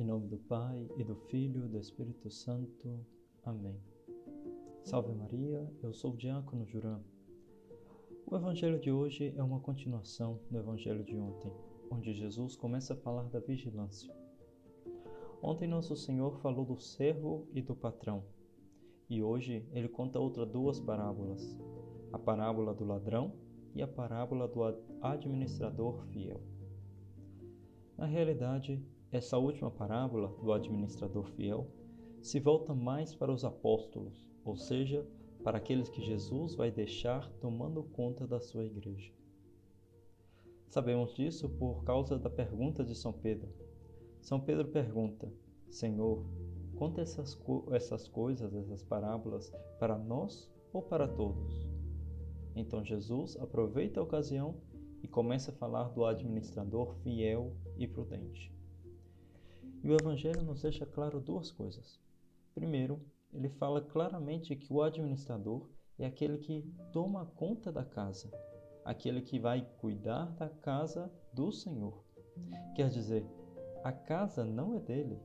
Em nome do Pai e do Filho e do Espírito Santo. Amém. Salve Maria, eu sou o Diácono Juran. O Evangelho de hoje é uma continuação do Evangelho de ontem, onde Jesus começa a falar da vigilância. Ontem Nosso Senhor falou do servo e do patrão, e hoje ele conta outras duas parábolas: a parábola do ladrão e a parábola do administrador fiel. Na realidade, essa última parábola do administrador fiel se volta mais para os apóstolos, ou seja, para aqueles que Jesus vai deixar tomando conta da sua igreja. Sabemos disso por causa da pergunta de São Pedro. São Pedro pergunta: Senhor, conta essas, co essas coisas, essas parábolas, para nós ou para todos? Então Jesus aproveita a ocasião e começa a falar do administrador fiel e prudente. E o Evangelho nos deixa claro duas coisas. Primeiro, ele fala claramente que o administrador é aquele que toma conta da casa, aquele que vai cuidar da casa do Senhor. Quer dizer, a casa não é dele,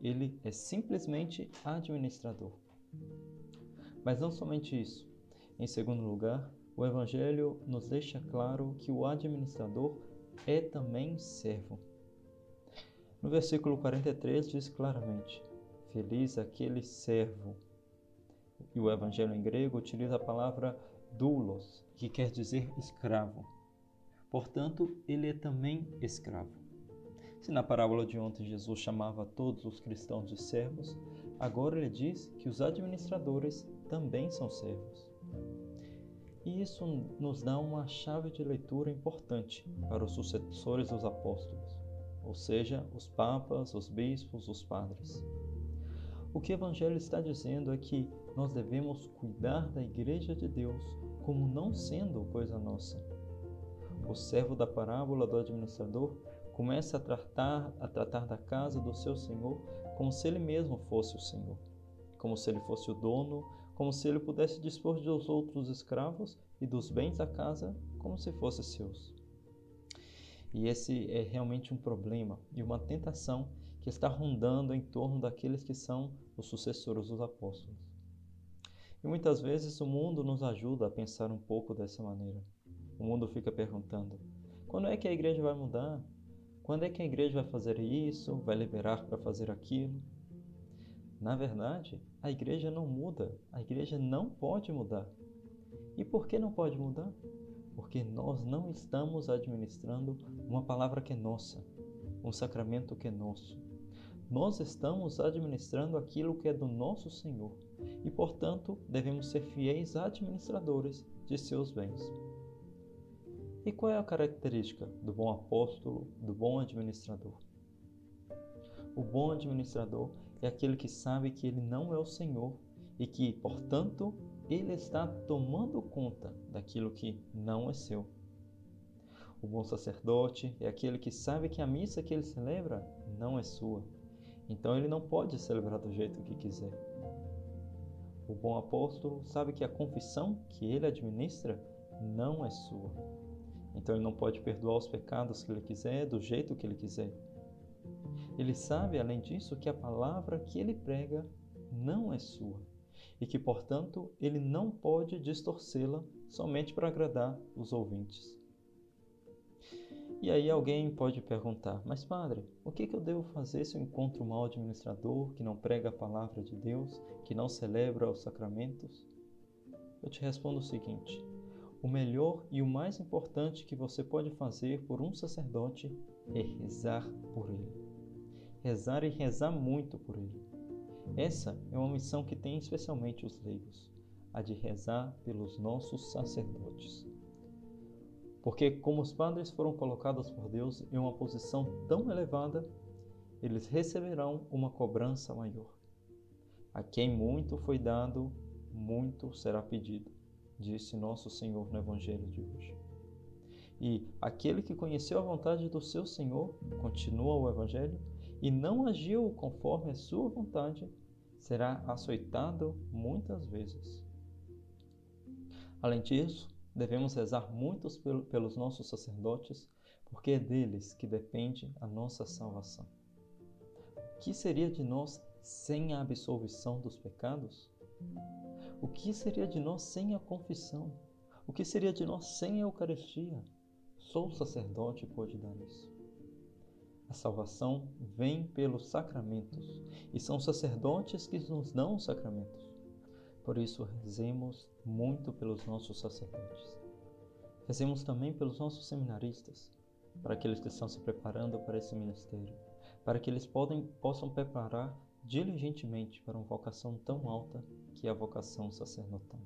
ele é simplesmente administrador. Mas não somente isso. Em segundo lugar, o Evangelho nos deixa claro que o administrador é também servo. No versículo 43 diz claramente: Feliz aquele servo. E o evangelho em grego utiliza a palavra doulos, que quer dizer escravo. Portanto, ele é também escravo. Se na parábola de ontem Jesus chamava todos os cristãos de servos, agora ele diz que os administradores também são servos. E isso nos dá uma chave de leitura importante para os sucessores dos apóstolos ou seja, os papas, os bispos, os padres. O que o Evangelho está dizendo é que nós devemos cuidar da Igreja de Deus como não sendo coisa nossa. O servo da parábola do administrador começa a tratar, a tratar da casa do seu senhor como se ele mesmo fosse o senhor, como se ele fosse o dono, como se ele pudesse dispor dos outros escravos e dos bens da casa como se fossem seus. E esse é realmente um problema e uma tentação que está rondando em torno daqueles que são os sucessores dos apóstolos. E muitas vezes o mundo nos ajuda a pensar um pouco dessa maneira. O mundo fica perguntando: quando é que a igreja vai mudar? Quando é que a igreja vai fazer isso? Vai liberar para fazer aquilo? Na verdade, a igreja não muda, a igreja não pode mudar. E por que não pode mudar? Porque nós não estamos administrando uma palavra que é nossa, um sacramento que é nosso. Nós estamos administrando aquilo que é do nosso Senhor e, portanto, devemos ser fiéis administradores de seus bens. E qual é a característica do bom apóstolo, do bom administrador? O bom administrador é aquele que sabe que ele não é o Senhor e que, portanto, ele está tomando conta daquilo que não é seu. O bom sacerdote é aquele que sabe que a missa que ele celebra não é sua, então ele não pode celebrar do jeito que quiser. O bom apóstolo sabe que a confissão que ele administra não é sua, então ele não pode perdoar os pecados que ele quiser, do jeito que ele quiser. Ele sabe, além disso, que a palavra que ele prega não é sua e que, portanto, ele não pode distorcê-la somente para agradar os ouvintes. E aí alguém pode perguntar: Mas, padre, o que eu devo fazer se eu encontro um mau administrador que não prega a palavra de Deus, que não celebra os sacramentos? Eu te respondo o seguinte: o melhor e o mais importante que você pode fazer por um sacerdote é rezar por ele. Rezar e rezar muito por ele. Essa é uma missão que tem especialmente os leigos, a de rezar pelos nossos sacerdotes. Porque, como os padres foram colocados por Deus em uma posição tão elevada, eles receberão uma cobrança maior. A quem muito foi dado, muito será pedido, disse nosso Senhor no Evangelho de hoje. E aquele que conheceu a vontade do seu Senhor, continua o Evangelho, e não agiu conforme a sua vontade, será açoitado muitas vezes. Além disso, devemos rezar muitos pelos nossos sacerdotes, porque é deles que depende a nossa salvação. que seria de nós sem a absolvição dos pecados? O que seria de nós sem a confissão? O que seria de nós sem a Eucaristia? Só o sacerdote pode dar isso. A salvação vem pelos sacramentos e são sacerdotes que nos dão os sacramentos. Por isso, rezemos muito pelos nossos sacerdotes. Rezemos também pelos nossos seminaristas, para aqueles que estão se preparando para esse ministério, para que eles podem, possam preparar diligentemente para uma vocação tão alta que é a vocação sacerdotal.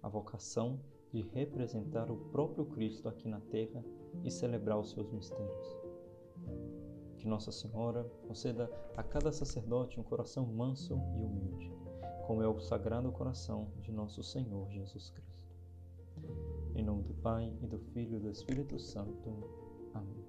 A vocação de representar o próprio Cristo aqui na terra e celebrar os seus mistérios. Que Nossa Senhora conceda a cada sacerdote um coração manso e humilde, como é o sagrado coração de nosso Senhor Jesus Cristo. Em nome do Pai, e do Filho e do Espírito Santo. Amém.